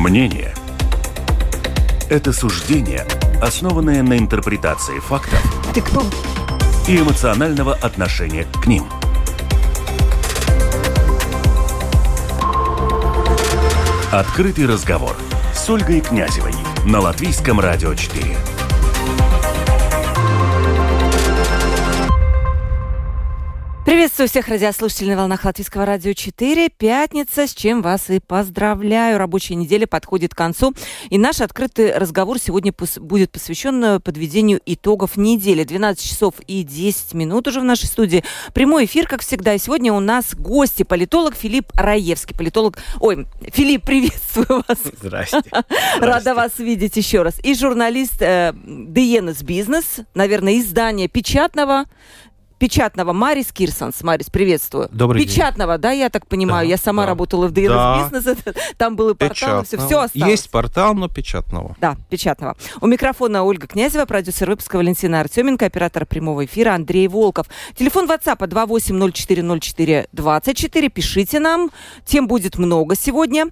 Мнение – это суждение, основанное на интерпретации фактов Ты кто? и эмоционального отношения к ним. Открытый разговор с Ольгой Князевой на Латвийском радио 4. Приветствую всех радиослушателей на волнах Латвийского радио 4. Пятница, с чем вас и поздравляю. Рабочая неделя подходит к концу. И наш открытый разговор сегодня пос- будет посвящен э, подведению итогов недели. 12 часов и 10 минут уже в нашей студии. Прямой эфир, как всегда. И сегодня у нас гости. Политолог Филипп Раевский. Политолог... Ой, Филипп, приветствую вас. Здрасте. Рада вас видеть еще раз. И журналист э, Диенес Бизнес, наверное, издание печатного печатного Марис Кирсонс. Марис, приветствую. Добрый день. Печатного, да, я так понимаю. Да, я сама да. работала в Диенес Да. Бизнес. Там был и портал, и все, все осталось. Есть портал, но печатного. Да, печатного. У микрофона Ольга Князева, продюсер выпуска Валентина Артеменко, оператор прямого эфира Андрей Волков. Телефон WhatsApp 28040424. Пишите нам, тем будет много сегодня.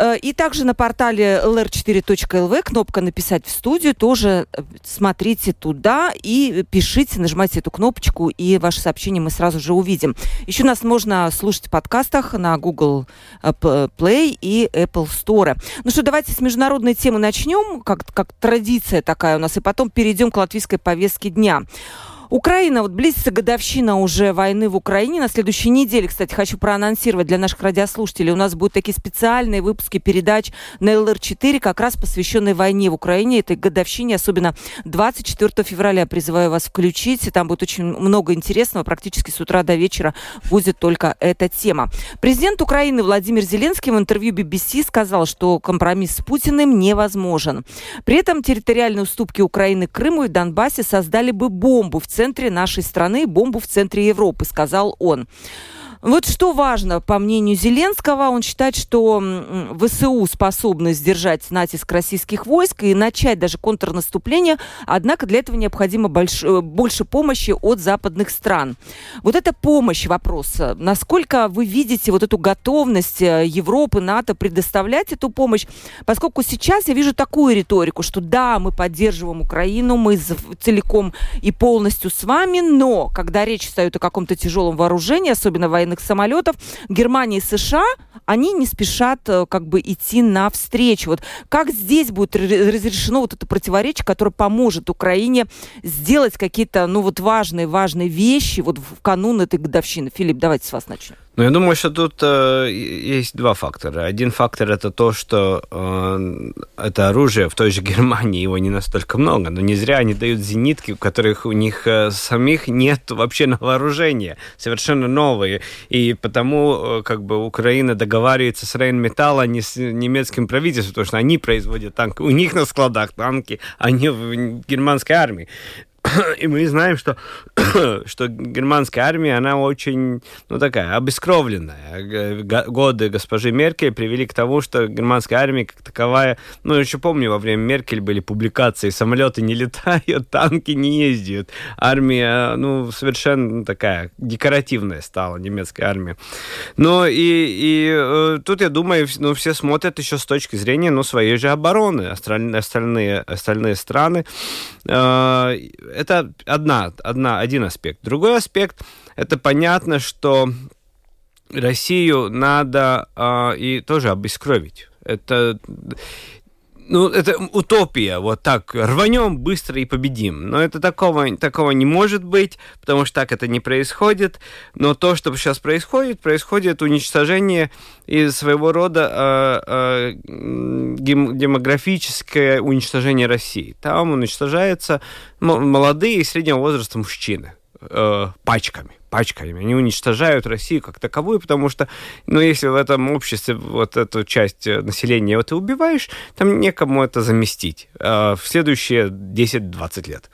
Э, И также на портале lr4.lv кнопка «Написать в студию». Тоже э, смотрите туда и пишите, нажимайте эту кнопочку, и ваши сообщения мы сразу же увидим. Еще нас можно слушать в подкастах на Google э, Play и Apple Store. Ну что, давайте с международной темы начнем, как, как традиция такая у нас, и потом перейдем к латвийской повестке дня. Украина, вот близится годовщина уже войны в Украине. На следующей неделе, кстати, хочу проанонсировать для наших радиослушателей. У нас будут такие специальные выпуски передач на ЛР-4, как раз посвященные войне в Украине, этой годовщине, особенно 24 февраля. Призываю вас включить. Там будет очень много интересного. Практически с утра до вечера будет только эта тема. Президент Украины Владимир Зеленский в интервью BBC сказал, что компромисс с Путиным невозможен. При этом территориальные уступки Украины Крыму и Донбассе создали бы бомбу в центре нашей страны, бомбу в центре Европы, сказал он. Вот что важно, по мнению Зеленского, он считает, что ВСУ способны сдержать натиск российских войск и начать даже контрнаступление, однако для этого необходимо больш- э, больше помощи от западных стран. Вот эта помощь, вопрос, насколько вы видите вот эту готовность э, Европы, НАТО предоставлять эту помощь, поскольку сейчас я вижу такую риторику, что да, мы поддерживаем Украину, мы целиком и полностью с вами, но когда речь встает о каком-то тяжелом вооружении, особенно военных самолетов, Германия и США, они не спешат э, как бы идти навстречу. Вот как здесь будет ре- разрешено вот это противоречие, которое поможет Украине сделать какие-то, ну вот важные, важные вещи вот в канун этой годовщины? Филипп, давайте с вас начнем. Ну, я думаю, что тут э, есть два фактора. Один фактор это то, что э, это оружие в той же Германии, его не настолько много, но не зря они дают зенитки, у которых у них э, самих нет вообще на вооружение, совершенно новые. И потому э, как бы Украина договаривается с Рейнметалл, а не с немецким правительством, потому что они производят танки. У них на складах танки, а не в германской армии. И мы знаем, что, что германская армия, она очень, ну, такая, обескровленная. Годы госпожи Меркель привели к тому, что германская армия как таковая, ну, еще помню, во время Меркель были публикации, самолеты не летают, танки не ездят. Армия, ну, совершенно такая декоративная стала немецкая армия. Ну, и, и э, тут, я думаю, ну, все смотрят еще с точки зрения, ну, своей же обороны. Осталь- Остальные, остальные страны Э, это одна, одна, один аспект. Другой аспект, это понятно, что Россию надо э, и тоже обескровить. Это ну, это утопия, вот так, рванем быстро и победим. Но это такого, такого не может быть, потому что так это не происходит. Но то, что сейчас происходит, происходит уничтожение и своего рода э, э, демографическое уничтожение России. Там уничтожаются молодые и среднего возраста мужчины э, пачками пачками. Они уничтожают Россию как таковую, потому что, ну, если в этом обществе вот эту часть э, населения вот ты убиваешь, там некому это заместить э, в следующие 10-20 лет.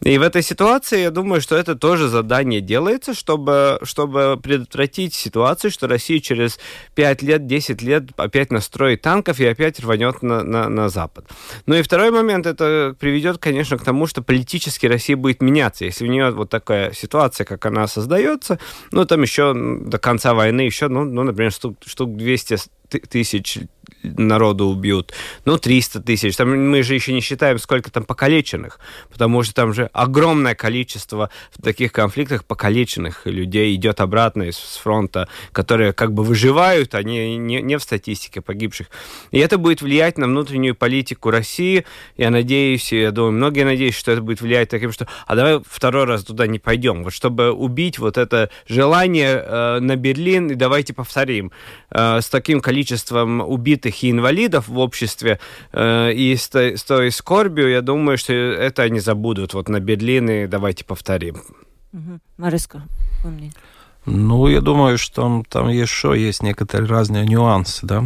И в этой ситуации, я думаю, что это тоже задание делается, чтобы, чтобы предотвратить ситуацию, что Россия через 5 лет, 10 лет опять настроит танков и опять рванет на, на, на Запад. Ну и второй момент, это приведет, конечно, к тому, что политически Россия будет меняться. Если у нее вот такая ситуация, как она создается, ну там еще до конца войны еще, ну, ну например, штук, штук 200 ты- тысяч народу убьют, ну, 300 тысяч. Там мы же еще не считаем, сколько там покалеченных, потому что там же огромное количество в таких конфликтах покалеченных людей идет обратно из с фронта, которые как бы выживают, они не, не в статистике погибших. И это будет влиять на внутреннюю политику России. Я надеюсь, я думаю, многие надеются, что это будет влиять таким, что а давай второй раз туда не пойдем, вот чтобы убить вот это желание э, на Берлин, и давайте повторим. Э, с таким количеством убитых и инвалидов в обществе э, и с, с той скорбью, я думаю, что это они забудут вот на Берлин, и давайте повторим. Угу. Мариска, Ну, я думаю, что там, там еще есть некоторые разные нюансы, да.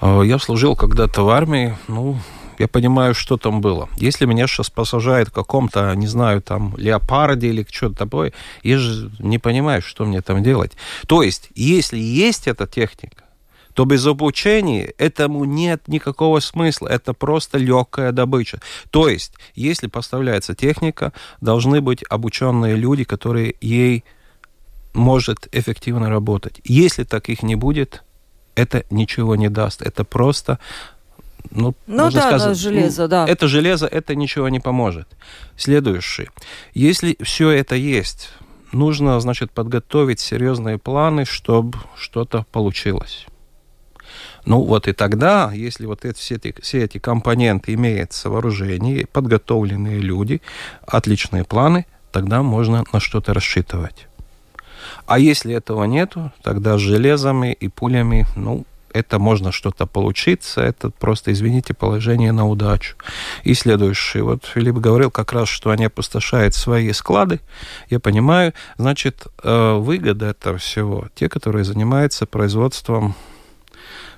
А, я служил когда-то в армии, ну, я понимаю, что там было. Если меня сейчас посажают в каком-то, не знаю, там, леопарде или что-то такое, я же не понимаю, что мне там делать. То есть, если есть эта техника, то без обучения этому нет никакого смысла. Это просто легкая добыча. То есть, если поставляется техника, должны быть обученные люди, которые ей может эффективно работать. Если таких не будет, это ничего не даст. Это просто ну, ну да, сказать, железо, да. Это железо, это ничего не поможет. Следующее. Если все это есть, нужно, значит, подготовить серьезные планы, чтобы что-то получилось. Ну вот и тогда, если вот это, все, эти, все эти компоненты имеются в вооружении, подготовленные люди, отличные планы, тогда можно на что-то рассчитывать. А если этого нету, тогда с железами и пулями, ну, это можно что-то получиться, это просто, извините, положение на удачу. И следующее. Вот Филипп говорил как раз, что они опустошают свои склады. Я понимаю, значит, э, выгода этого всего, те, которые занимаются производством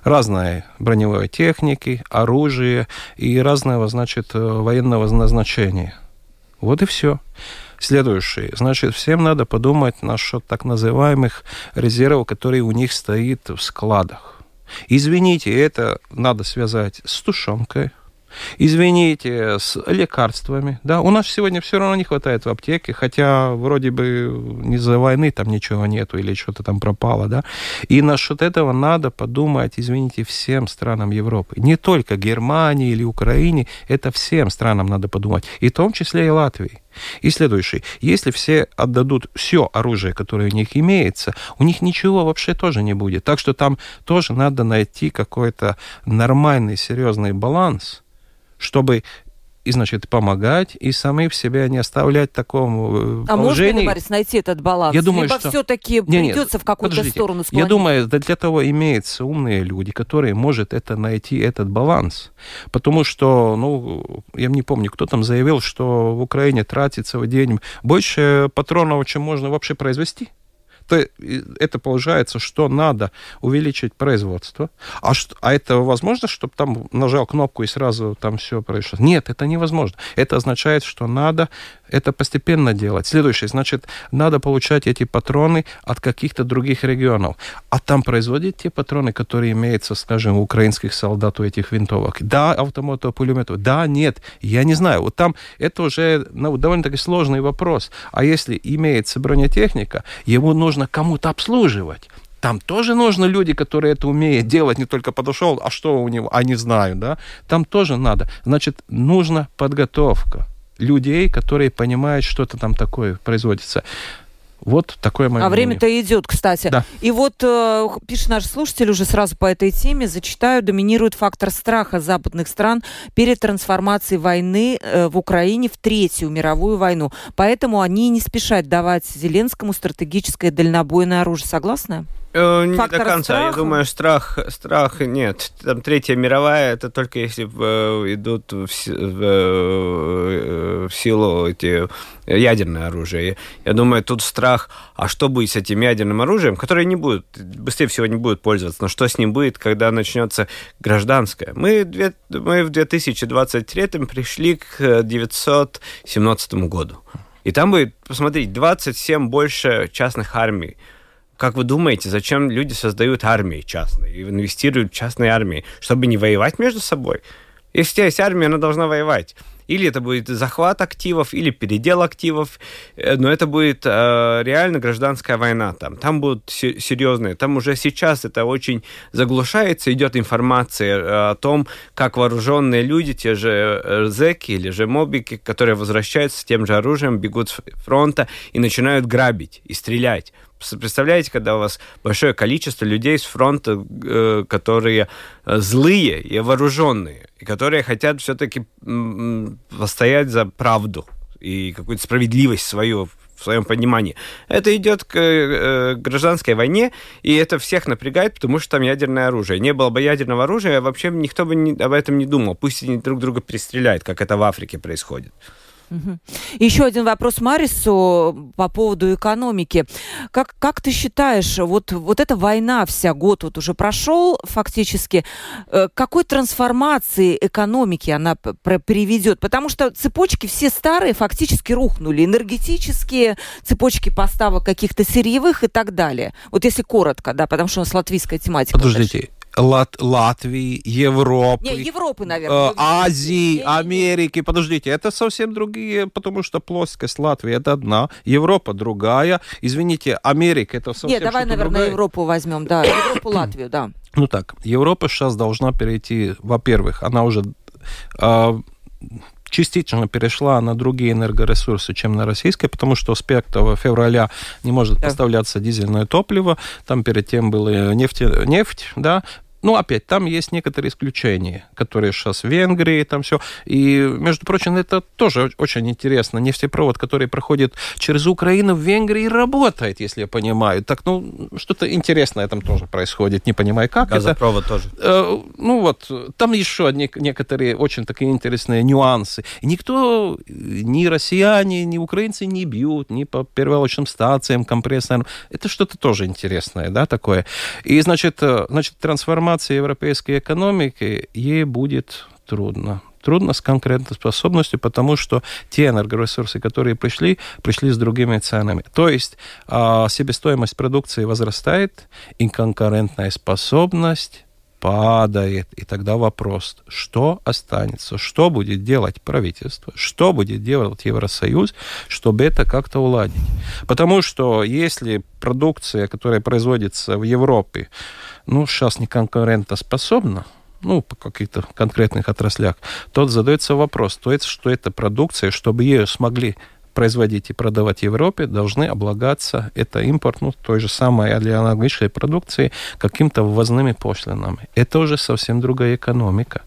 разной броневой техники, оружия и разного, значит, э, военного назначения. Вот и все. Следующее. Значит, всем надо подумать насчет так называемых резервов, которые у них стоят в складах. Извините, это надо связать с тушенкой, извините, с лекарствами. Да, у нас сегодня все равно не хватает в аптеке, хотя вроде бы не за войны там ничего нету или что-то там пропало, да. И насчет этого надо подумать, извините, всем странам Европы. Не только Германии или Украине, это всем странам надо подумать, и в том числе и Латвии. И следующий. Если все отдадут все оружие, которое у них имеется, у них ничего вообще тоже не будет. Так что там тоже надо найти какой-то нормальный, серьезный баланс, чтобы и, значит, помогать, и самих себя не оставлять в таком э, а положении. А можно, Борис, найти этот баланс? Я думаю, Либо что... все-таки придется в какую-то сторону склонить? Я думаю, для того имеются умные люди, которые может это найти, этот баланс. Потому что, ну, я не помню, кто там заявил, что в Украине тратится в день больше патронов, чем можно вообще произвести то это получается, что надо увеличить производство. А, что, а это возможно, чтобы там нажал кнопку и сразу там все произошло? Нет, это невозможно. Это означает, что надо это постепенно делать. Следующее, значит, надо получать эти патроны от каких-то других регионов. А там производят те патроны, которые имеются, скажем, у украинских солдат, у этих винтовок. Да, автоматов, пулеметов. Да, нет. Я не знаю. Вот там это уже ну, довольно-таки сложный вопрос. А если имеется бронетехника, ему нужно кому-то обслуживать там тоже нужны люди, которые это умеют делать, не только подошел, а что у него, а не знаю, да, там тоже надо. Значит, нужна подготовка людей, которые понимают, что это там такое производится. Вот такое мое А время-то идет, кстати. Да. И вот э, пишет наш слушатель уже сразу по этой теме, зачитаю, доминирует фактор страха западных стран перед трансформацией войны э, в Украине в Третью мировую войну. Поэтому они не спешат давать Зеленскому стратегическое дальнобойное оружие. Согласны? Э, не до конца. Страха? Я думаю, страх, страх нет. Там Третья мировая, это только если э, идут в, в, э, в силу эти ядерное оружие. Я думаю, тут страх, а что будет с этим ядерным оружием, которое не будет, быстрее всего не будет пользоваться, но что с ним будет, когда начнется гражданское? Мы, мы в 2023 пришли к 1917 году. И там будет, посмотрите, 27 больше частных армий как вы думаете, зачем люди создают армии частные, инвестируют в частные армии? Чтобы не воевать между собой? Если есть армия, она должна воевать. Или это будет захват активов, или передел активов, э, но это будет э, реально гражданская война там. Там будут серьезные, там уже сейчас это очень заглушается, идет информация э, о том, как вооруженные люди, те же э, зеки или же мобики, которые возвращаются с тем же оружием, бегут с фронта и начинают грабить и стрелять. Представляете, когда у вас большое количество людей с фронта, которые злые и вооруженные, и которые хотят все-таки постоять за правду и какую-то справедливость свою в своем понимании. Это идет к э, гражданской войне, и это всех напрягает, потому что там ядерное оружие. Не было бы ядерного оружия, вообще никто бы не, об этом не думал. Пусть они друг друга перестреляют, как это в Африке происходит. Угу. Еще один вопрос Марису по поводу экономики. Как, как ты считаешь, вот, вот эта война вся, год вот уже прошел фактически, э, какой трансформации экономики она приведет? Потому что цепочки все старые фактически рухнули. Энергетические, цепочки поставок каких-то сырьевых и так далее. Вот если коротко, да, потому что у нас латвийская тематика. Подождите, Лат Латвии, Европы, Не, Европы, наверное. Э, Азии, Америки. Подождите, это совсем другие, потому что плоскость Латвии это одна, Европа другая. Извините, Америка это совсем Нет, давай, наверное, другая. Европу возьмем, да, Европу, Латвию, да. Ну так, Европа сейчас должна перейти, во-первых, она уже э, частично перешла на другие энергоресурсы, чем на российские, потому что с 5 февраля не может да. поставляться дизельное топливо, там перед тем было нефть, нефть да, ну, опять, там есть некоторые исключения, которые сейчас в Венгрии, там все. И, между прочим, это тоже очень интересно. Нефтепровод, который проходит через Украину в Венгрии, работает, если я понимаю. Так, ну, что-то интересное там тоже происходит, не понимаю, как Газопровод это. тоже. Э, ну, вот, там еще не, некоторые очень такие интересные нюансы. И никто, ни россияне, ни украинцы не бьют, ни по перевалочным станциям, компрессорам. Это что-то тоже интересное, да, такое. И, значит, э, значит трансформация трансформации европейской экономики ей будет трудно. Трудно с конкурентоспособностью, потому что те энергоресурсы, которые пришли, пришли с другими ценами. То есть э, себестоимость продукции возрастает, и конкурентная способность падает. И тогда вопрос, что останется, что будет делать правительство, что будет делать Евросоюз, чтобы это как-то уладить. Потому что если продукция, которая производится в Европе, ну, сейчас не конкурентоспособна, ну, по каких-то конкретных отраслях, то задается вопрос, то есть, что это продукция, чтобы ее смогли производить и продавать в Европе, должны облагаться, это импорт, ну, той же самой для аналогичной продукции, каким-то ввозными пошлинами. Это уже совсем другая экономика.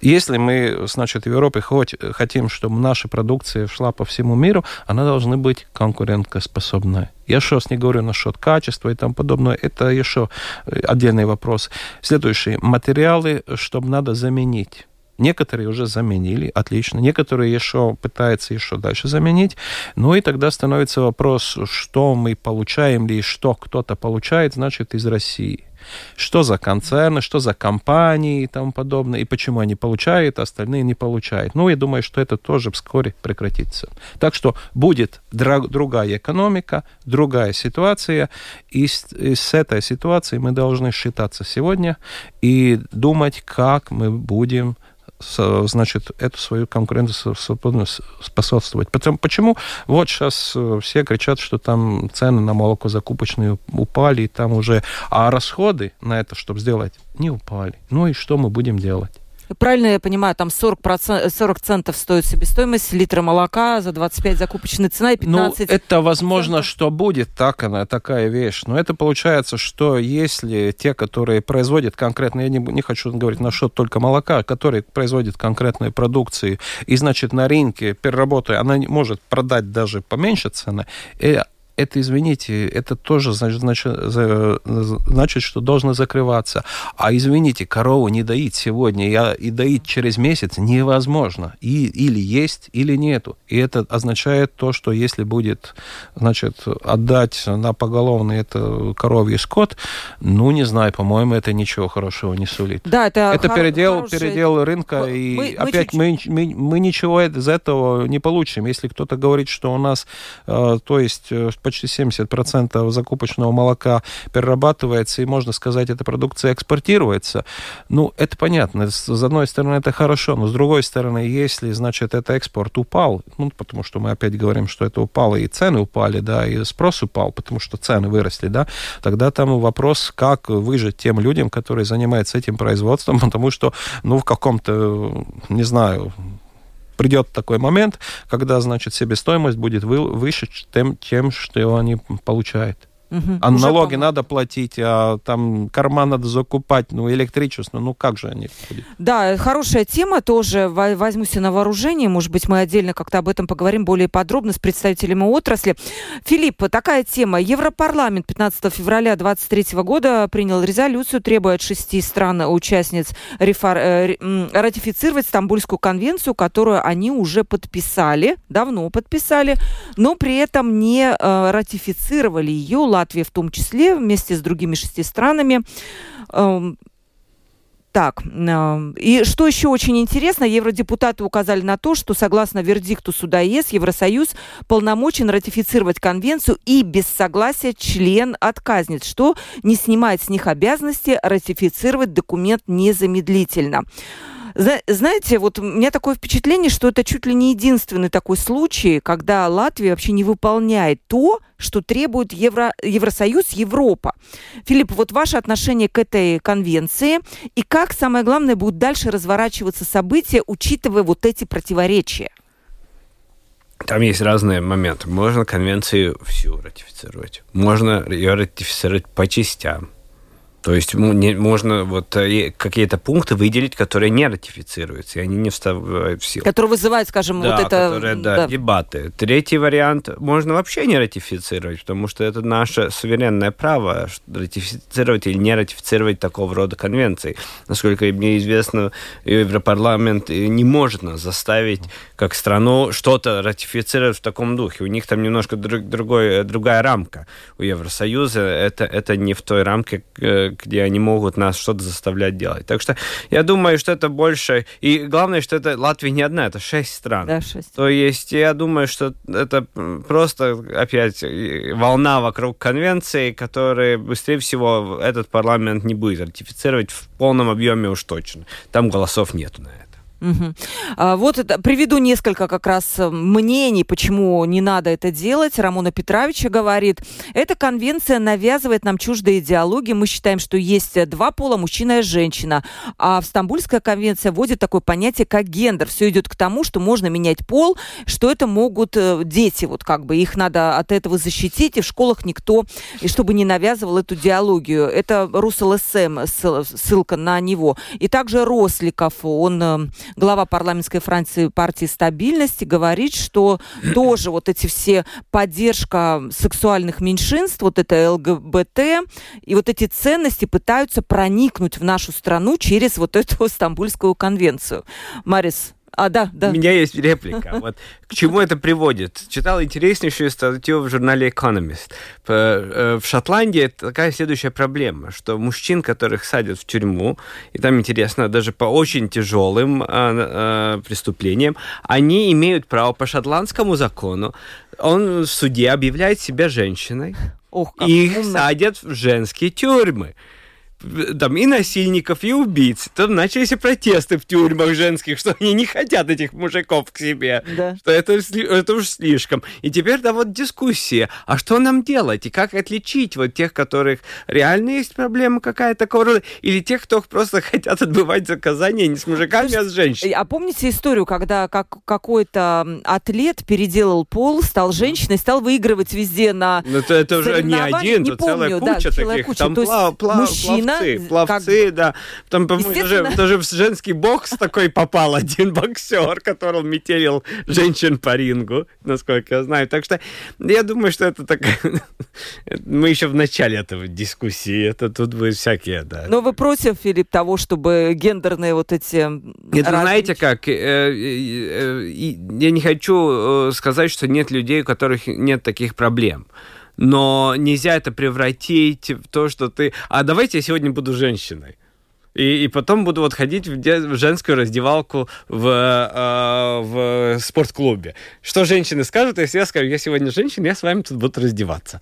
Если мы, значит, в Европе хоть хотим, чтобы наша продукция шла по всему миру, она должна быть конкурентоспособной. Я сейчас не говорю насчет качества и тому подобное. Это еще отдельный вопрос. Следующий. Материалы, чтобы надо заменить Некоторые уже заменили, отлично. Некоторые еще пытаются еще дальше заменить. Ну и тогда становится вопрос, что мы получаем ли, что кто-то получает, значит, из России. Что за концерны, что за компании и тому подобное, и почему они получают, а остальные не получают. Ну, я думаю, что это тоже вскоре прекратится. Так что будет другая экономика, другая ситуация, и с, и с этой ситуацией мы должны считаться сегодня и думать, как мы будем значит, эту свою конкурентоспособность способствовать. Потому, почему вот сейчас э, все кричат, что там цены на молоко закупочные упали, и там уже, а расходы на это, чтобы сделать, не упали. Ну и что мы будем делать? Правильно я понимаю, там 40%, 40 центов стоит себестоимость литра молока, за 25 закупочная цена и 15... Ну, это возможно, центов. что будет так, она такая вещь. Но это получается, что если те, которые производят конкретно, я не, не хочу говорить насчет только молока, которые производят конкретные продукции, и, значит, на рынке переработая, она может продать даже поменьше цены, и это, извините, это тоже значит, значит, значит, что должно закрываться. А извините, корову не доить сегодня я, и доить через месяц невозможно. И, или есть, или нету. И это означает то, что если будет, значит, отдать на поголовный это коровий скот, ну, не знаю, по-моему, это ничего хорошего не сулит. Да, это это хор- передел, хороший... передел рынка, и мы, опять мы, чуть... мы, мы, мы ничего из этого не получим. Если кто-то говорит, что у нас, э, то есть, почти 70% закупочного молока перерабатывается, и, можно сказать, эта продукция экспортируется. Ну, это понятно. С одной стороны, это хорошо, но с другой стороны, если, значит, этот экспорт упал, ну, потому что мы опять говорим, что это упало, и цены упали, да, и спрос упал, потому что цены выросли, да, тогда там вопрос, как выжить тем людям, которые занимаются этим производством, потому что, ну, в каком-то, не знаю, придет такой момент, когда, значит, себестоимость будет выше тем, тем что они получают. Угу. А Уже налоги надо платить, а там карман надо закупать, ну, электричество, ну, как же они? Да, хорошая тема, тоже возьму себе на вооружение, может быть, мы отдельно как-то об этом поговорим более подробно с представителями отрасли. Филипп, такая тема. Европарламент 15 февраля 2023 года принял резолюцию, требуя от шести стран-участниц рефор... Э, ратифицировать Стамбульскую конвенцию, которую они уже подписали, давно подписали, но при этом не э, ратифицировали ее Латвия в том числе, вместе с другими шести странами. Эм, так, э, и что еще очень интересно, евродепутаты указали на то, что согласно вердикту суда ЕС, Евросоюз полномочен ратифицировать конвенцию и без согласия член отказниц, что не снимает с них обязанности ратифицировать документ незамедлительно. Знаете, вот у меня такое впечатление, что это чуть ли не единственный такой случай, когда Латвия вообще не выполняет то, что требует Евро, Евросоюз, Европа. Филипп, вот ваше отношение к этой конвенции и как, самое главное, будут дальше разворачиваться события, учитывая вот эти противоречия? Там есть разные моменты. Можно конвенцию всю ратифицировать. Можно ее ратифицировать по частям. То есть не, можно вот э, какие-то пункты выделить, которые не ратифицируются, и они не вставляют в силу. Которые вызывают, скажем, да, вот это... Которые, да, да, дебаты. Третий вариант можно вообще не ратифицировать, потому что это наше суверенное право ратифицировать или не ратифицировать такого рода конвенции. Насколько мне известно, Европарламент не может нас заставить, как страну, что-то ратифицировать в таком духе. У них там немножко друг, другой, другая рамка. У Евросоюза это, это не в той рамке, э, где они могут нас что-то заставлять делать. Так что я думаю, что это больше... И главное, что это Латвия не одна, это шесть стран. Да, шесть. То есть я думаю, что это просто опять волна вокруг конвенции, которые быстрее всего этот парламент не будет ратифицировать в полном объеме уж точно. Там голосов нету на это. Угу. А, вот это, приведу несколько как раз э, мнений, почему не надо это делать. Рамона Петровича говорит, эта конвенция навязывает нам чуждые идеологии. Мы считаем, что есть два пола, мужчина и женщина. А в Стамбульская конвенция вводит такое понятие, как гендер. Все идет к тому, что можно менять пол, что это могут э, дети, вот как бы их надо от этого защитить, и в школах никто, и чтобы не навязывал эту идеологию. Это РусЛСМ, ссылка на него. И также Росликов, он э, глава парламентской Франции партии стабильности говорит, что тоже вот эти все поддержка сексуальных меньшинств, вот это ЛГБТ, и вот эти ценности пытаются проникнуть в нашу страну через вот эту Стамбульскую конвенцию. Марис, а, да, да. У меня есть реплика. Вот к чему это приводит? Читал интереснейшую статью в журнале Economist. Э, в Шотландии такая следующая проблема, что мужчин, которых садят в тюрьму, и там интересно, даже по очень тяжелым э, э, преступлениям, они имеют право по шотландскому закону. Он в суде объявляет себя женщиной. Ох, и их садят в женские тюрьмы там и насильников, и убийц. Там начались протесты в тюрьмах женских, что они не хотят этих мужиков к себе. Да. Что это, это уж слишком. И теперь, да, вот дискуссия. А что нам делать? И как отличить вот тех, которых реально есть проблема какая-то такого рода, или тех, кто просто хотят отбывать заказания не с мужиками, Слушай, а с женщинами? А помните историю, когда как, какой-то атлет переделал пол, стал женщиной, стал выигрывать везде на Ну, это, это уже не один, не помню, целая куча да, таких. Куча. Там плав, плав, мужчина пловцы, пловцы, как... да. Там, по-моему, даже, даже в женский бокс такой попал один боксер, который метелил женщин по рингу, насколько я знаю. Так что я думаю, что это так... Мы еще в начале этого дискуссии. Это тут будет всякие, да. Но вы против, Филипп, того, чтобы гендерные вот эти... Это знаете как? Э, э, э, я не хочу сказать, что нет людей, у которых нет таких проблем но нельзя это превратить в то, что ты... А давайте я сегодня буду женщиной. И, и потом буду вот ходить в, де- в женскую раздевалку в, э, в спортклубе. Что женщины скажут, если я скажу, я сегодня женщина, я с вами тут буду раздеваться.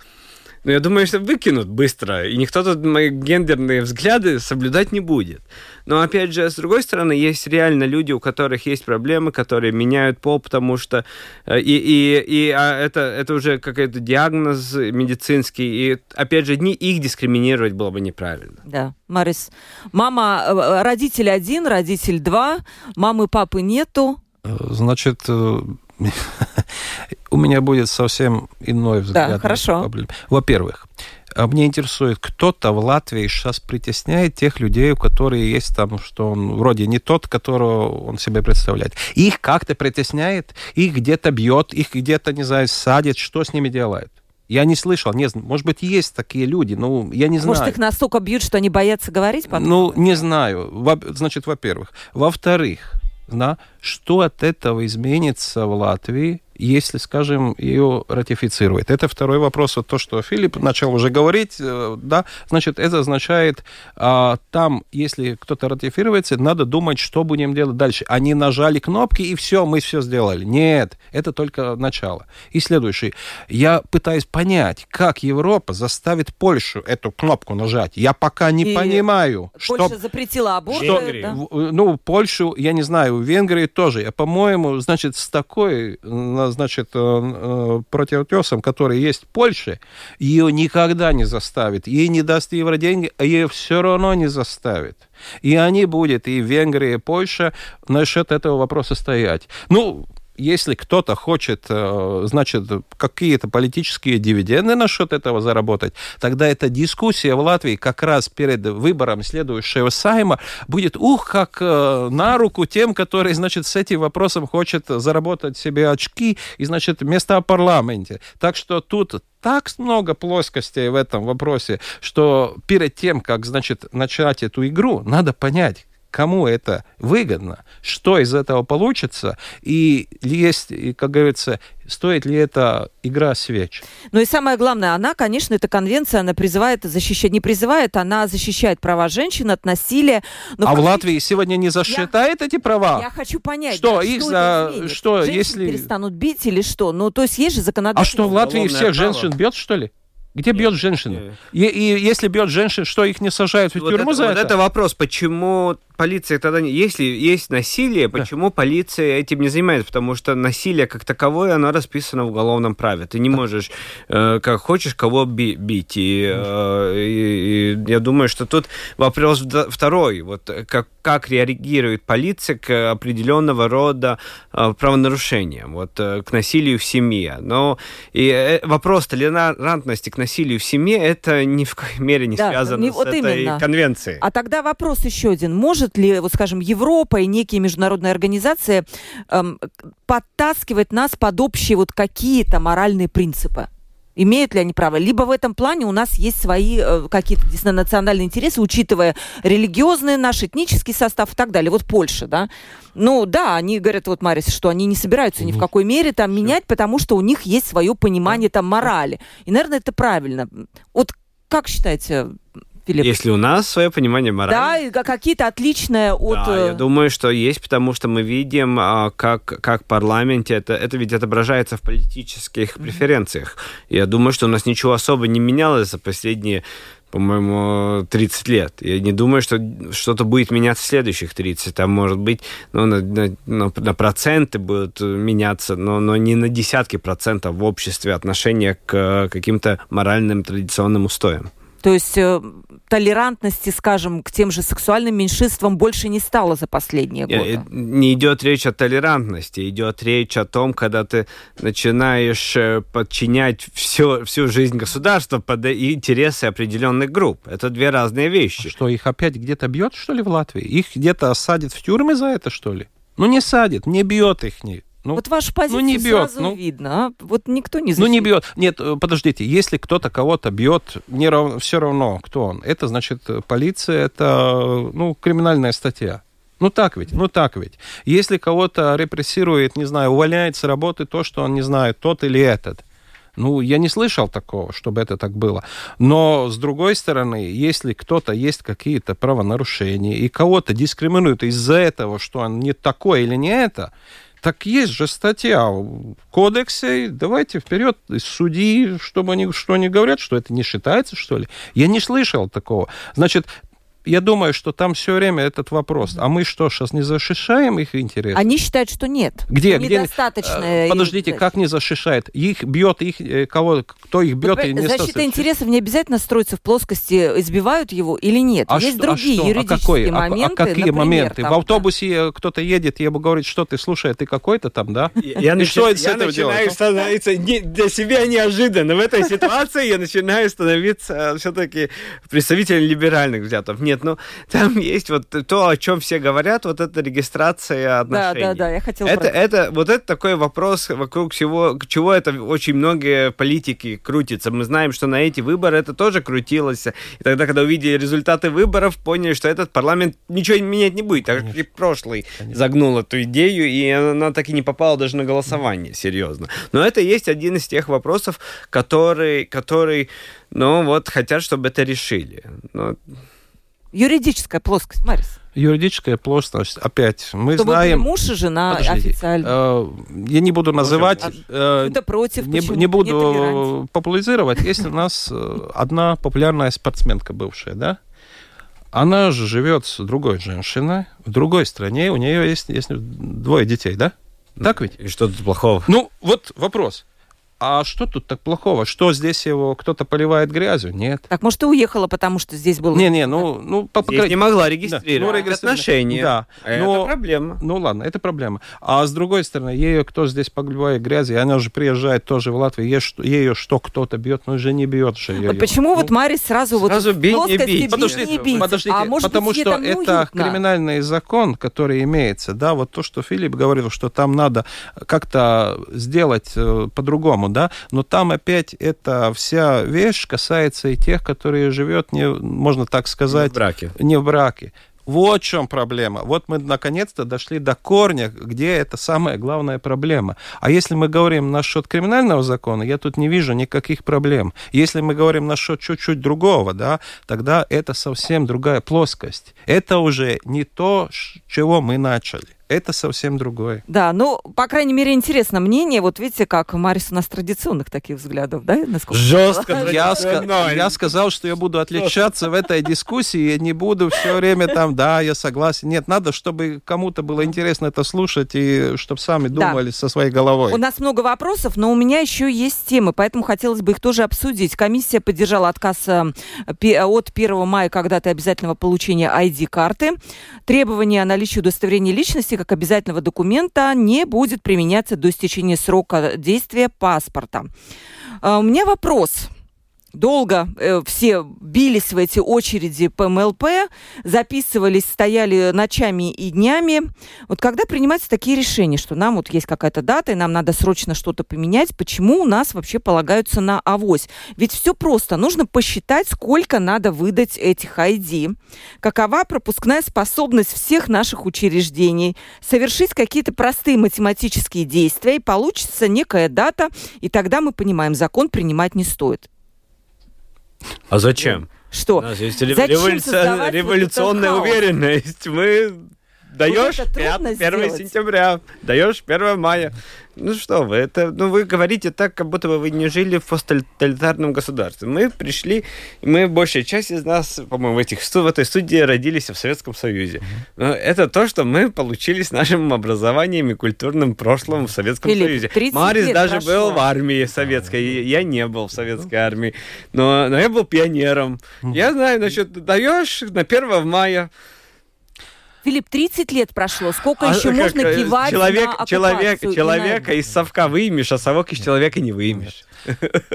Но я думаю, что выкинут быстро, и никто тут мои гендерные взгляды соблюдать не будет. Но опять же, с другой стороны, есть реально люди, у которых есть проблемы, которые меняют пол, потому что э, и, и, и а это, это уже какой-то диагноз медицинский, и опять же, не их дискриминировать было бы неправильно. Да, Марис. Мама, э, родитель один, родитель два, мамы, папы нету. Э, Значит, у меня будет совсем иной взгляд. Да, хорошо. Во-первых, а мне интересует, кто-то в Латвии сейчас притесняет тех людей, у которых есть там, что он вроде не тот, которого он себе представляет. Их как-то притесняет, их где-то бьет, их где-то, не знаю, садит, что с ними делает? Я не слышал, не знаю. Может быть, есть такие люди, но я не знаю. Может, их настолько бьют, что они боятся говорить потом? Ну, не знаю. Во- Значит, во-первых. Во-вторых, да, что от этого изменится в Латвии, если, скажем, ее ратифицирует? Это второй вопрос. Вот то, что Филипп начал уже говорить, э, да, значит, это означает, а, там, если кто-то ратифицируется, надо думать, что будем делать дальше. Они нажали кнопки, и все, мы все сделали. Нет, это только начало. И следующий. Я пытаюсь понять, как Европа заставит Польшу эту кнопку нажать. Я пока не И понимаю, Польша что запретила аборты. Венгрии. да? Ну, Польшу, я не знаю, в Венгрии тоже. По-моему, значит, с такой, значит, э, э, противотесом, который есть в Польше, ее никогда не заставит. Ей не даст евроденьги, а ее все равно не заставит. И они будут, и Венгрия, и Польша, насчет этого вопроса стоять. Ну, если кто-то хочет, э, значит, какие-то политические дивиденды насчет этого заработать, тогда эта дискуссия в Латвии как раз перед выбором следующего сайма будет, ух, как э, на руку тем, которые, значит, с этим вопросом хочет заработать себе очки и, значит, места в парламенте. Так что тут так много плоскостей в этом вопросе, что перед тем, как, значит, начать эту игру, надо понять, кому это выгодно, что из этого получится, и есть, как говорится, стоит ли это игра свеч. Ну и самое главное, она, конечно, эта конвенция, она призывает защищать, не призывает, она защищает права женщин от насилия. Но а в как- Латвии сегодня не засчитает эти права? Я хочу понять, Что, да, их что за- это изменит? что, Женщин если- перестанут бить или что? Ну, то есть есть же А законодательство. что, в Латвии всех право. женщин бьет, что ли? Где бьет женщину? И, и если бьет женщин, что их не сажают в Вот тюрьму это, за вот это? это вопрос, почему полиция тогда. Если есть насилие, почему полиция этим не занимается? Потому что насилие как таковое, оно расписано в уголовном праве. Ты не можешь, э, как хочешь, кого би- бить. И, э, и- и я думаю, что тут вопрос второй. Вот э, как, как реагирует полиция к определенного рода э, правонарушениям, вот э, к насилию в семье. Но и э, вопрос толерантности к насилию в семье, это ни в коей мере не Да, связано не- с вот этой именно. конвенцией. А тогда вопрос еще один. Может ли, вот скажем, Европа и некие международные организации эм, подтаскивать нас под общие вот какие-то моральные принципы? Имеют ли они право? Либо в этом плане у нас есть свои э, какие-то национальные интересы, учитывая религиозный наш этнический состав и так далее. Вот Польша, да? Ну да, они говорят, вот, Марис, что они не собираются ни в какой мере там менять, потому что у них есть свое понимание там морали. И, наверное, это правильно. Вот как считаете, Филипп? Если у нас свое понимание морали. Да, какие-то отличные от... Да, э, я думаю, что есть, потому что мы видим, а, как, как в парламенте это, это ведь отображается в политических преференциях. Я думаю, что у нас ничего особо не менялось за последние по-моему, 30 лет. Я не думаю, что что-то будет меняться в следующих 30. Там, может быть, ну, на, на- на- на проценты будут меняться, но, но не на десятки процентов в обществе отношения к э, каким-то моральным традиционным устоям. То есть э, толерантности, скажем, к тем же сексуальным меньшинствам больше не стало за последние Э, годы. э, Не идет речь о толерантности, идет речь о том, когда ты начинаешь э, подчинять все, всю жизнь государства под интересы определенных групп. Это две разные вещи. Что, их опять где-то бьет, что ли, в Латвии? Их где-то садят в тюрьмы за это, что ли? Ну, не садит, не бьет их. Не. Ну, вот вашу позицию не бьет, сразу ну. видно. а? Вот никто не ну, не защитит. бьет. Нет, э, подождите, если кто-то кого-то бьет, не рав... все равно, кто он. Это значит, э, полиция, это, э, ну, криминальная статья. Ну так ведь, ну так ведь. Если кого-то репрессирует, не знаю, увольняет с работы то, что он не знает, тот или этот, Ну, я не слышал такого, чтобы это так было. Но, с другой стороны, если кто-то есть какие-то правонарушения и кого-то дискриминируют из-за этого, что он не такой или не это, так есть же статья в кодексе, давайте вперед, суди, чтобы они что они говорят, что это не считается, что ли. Я не слышал такого. Значит, я думаю, что там все время этот вопрос. А мы что, сейчас не защищаем их интересы? Они считают, что нет. Где? Что где? Недостаточно. Э, Подождите, как не защищает? Их бьет, их э, кого, кто их бьет? и не Защита статус- интересов не обязательно строится в плоскости, избивают его или нет. А Есть что- а другие что? А юридические какой? А- моменты. А, какие например, моменты? там, в автобусе э, кто-то едет, я бы говорить, что ты, слушай, а ты какой-то там, да? Я, И что с я этого начинаю делать? становиться не- для себя неожиданно. В этой ситуации я начинаю становиться все-таки представителем либеральных взглядов. Нет, ну там есть вот то, о чем все говорят, вот эта регистрация Да, отношений. да, да, я хотела Это, про- это, вот это такой вопрос, вокруг чего, чего это очень многие политики крутятся. Мы знаем, что на эти выборы это тоже крутилось. И тогда, когда увидели результаты выборов, поняли, что этот парламент ничего менять не будет, так как и прошлый загнул эту идею, и она так и не попала даже на голосование, серьезно. Но это есть один из тех вопросов, который, который ну вот, хотят, чтобы это решили. Ну, Юридическая плоскость, Марис. Юридическая плоскость, опять, мы Чтобы знаем... были муж и жена Подождите, официально. э, я не буду называть... А э, Это против, не, почему? не буду популяризировать. Есть у нас э, одна популярная спортсменка бывшая, да? Она же живет с другой женщиной в другой стране, у нее есть, есть двое детей, да? Так ведь? и что тут плохого? Ну, вот вопрос. А что тут так плохого? Что здесь его кто-то поливает грязью? Нет. Так, может, ты уехала, потому что здесь был... Не-не, ну, ну по, Здесь не могла Да, регистрировать ну, регистрировать. отношения. Да. Это Но- проблема. Ну ладно, это проблема. А с другой стороны, ее кто здесь поливает грязью, она же приезжает тоже в Латвию, ей что- ее что кто-то бьет, ну же не бьет же ее. Вот почему Ну, вот Марис сразу, Сразу вот бить, не бить. Подождите, не бить. подождите, а может потому быть, что там это неуютно? криминальный закон, который имеется, да, вот то, что Филипп говорил, что там надо как-то сделать э, по-другому, да, но там опять эта вся вещь касается и тех, которые живет, не, можно так сказать, В браке. не в браке. Вот в чем проблема. Вот мы наконец-то дошли до корня, где это самая главная проблема. А если мы говорим насчет криминального закона, я тут не вижу никаких проблем. Если мы говорим насчет чуть-чуть другого, да, тогда это совсем другая плоскость. Это уже не то, с чего мы начали. Это совсем другое. Да, ну, по крайней мере, интересно мнение. Вот видите, как Марис у нас традиционных таких взглядов, да? Насколько... Жестко. Я, ска- я сказал, что я буду отличаться в этой дискуссии, я не буду все время там, да, я согласен. Нет, надо, чтобы кому-то было интересно это слушать и чтобы сами Да. думали со своей головой. У нас много вопросов, но у меня еще есть темы, поэтому хотелось бы их тоже обсудить. Комиссия поддержала отказ э, от 1 мая когда-то обязательного получения ID-карты. Требование о наличии удостоверения личности как обязательного документа не будет применяться до истечения срока действия паспорта. А, У меня вопрос. Долго э, все бились в эти очереди по МЛП, записывались, стояли ночами и днями. Вот когда принимаются такие решения, что нам вот есть какая-то дата, и нам надо срочно что-то поменять, почему у нас вообще полагаются на авось? Ведь все просто. Нужно посчитать, сколько надо выдать этих ID, какова пропускная способность всех наших учреждений, совершить какие-то простые математические действия, и получится некая дата, и тогда мы понимаем, закон принимать не стоит. А зачем? Что? У нас есть Зачем революци- революционная уверенность. Мы даешь это трудно 1 сделать. сентября, даешь 1 мая. Ну что вы, это, ну вы говорите так, как будто бы вы не жили в посттоталитарном государстве. Мы пришли, и мы, большая часть из нас, по-моему, в, этих, в этой студии родились в Советском Союзе. Но это то, что мы получили с нашим образованием и культурным прошлым в Советском Филипп, Союзе. 30 Марис даже прошло. был в армии советской. и Я не был в советской армии, но, но я был пионером. Я знаю, значит, даешь на 1 мая. Филипп, 30 лет прошло. Сколько А еще как, можно э, кивать человек, на человек, человека на- из совка выймешь, а совок из человека не выймешь.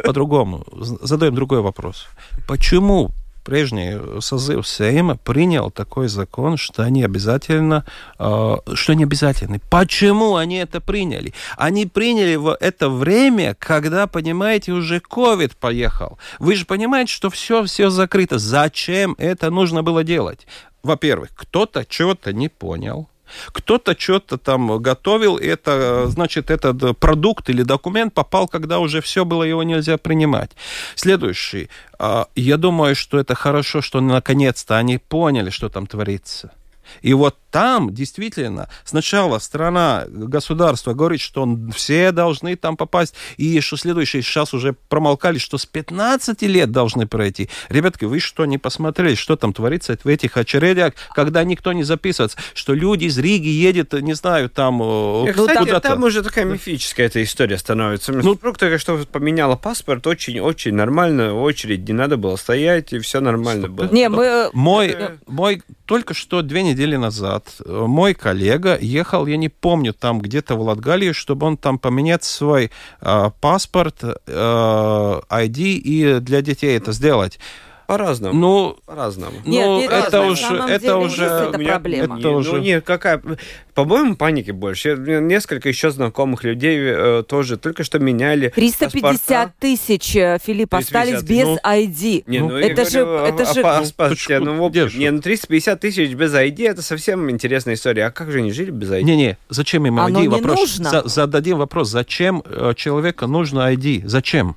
По-другому. Задаем другой вопрос. Почему прежний созыв Сейма принял такой закон, что они обязательно, э, что они обязательны. Почему они это приняли? Они приняли в это время, когда, понимаете, уже ковид поехал. Вы же понимаете, что все, все закрыто. Зачем это нужно было делать? Во-первых, кто-то чего-то не понял. Кто-то что-то там готовил, это, значит, этот продукт или документ попал, когда уже все было, его нельзя принимать. Следующий. А, я думаю, что это хорошо, что наконец-то они поняли, что там творится. И вот там действительно сначала страна, государство говорит, что все должны там попасть, и что следующий сейчас уже промолкали, что с 15 лет должны пройти. Ребятки, вы что, не посмотрели, что там творится в этих очередях, когда никто не записывается, что люди из Риги едут, не знаю, там... И, кстати, куда-то. там уже такая мифическая эта история становится. Ну, супруг только что поменяла паспорт, очень-очень нормально, очередь, не надо было стоять, и все нормально было. Не, мы... Мой, мой только что две недели назад мой коллега ехал, я не помню, там где-то в Латгалии, чтобы он там поменять свой э, паспорт, э, ID и для детей это сделать. По-разному. Ну, по-разному. Нет, ну, это уже, это уже, это проблема. Это уже... Ну, нет, какая, по-моему, паники больше. Несколько еще знакомых людей э, тоже только что меняли 350 паспорта. тысяч, э, Филипп, 350 остались без ну, ID. Не, ну, это же, говорю, это о, же... О, паспорте, ну, ну, в общем, не, ну, 350 тысяч без ID, это совсем интересная история. А как же они жили без ID? Не-не, зачем им ID? Оно не вопрос. нужно. За, зададим вопрос, зачем э, человеку нужно ID? Зачем?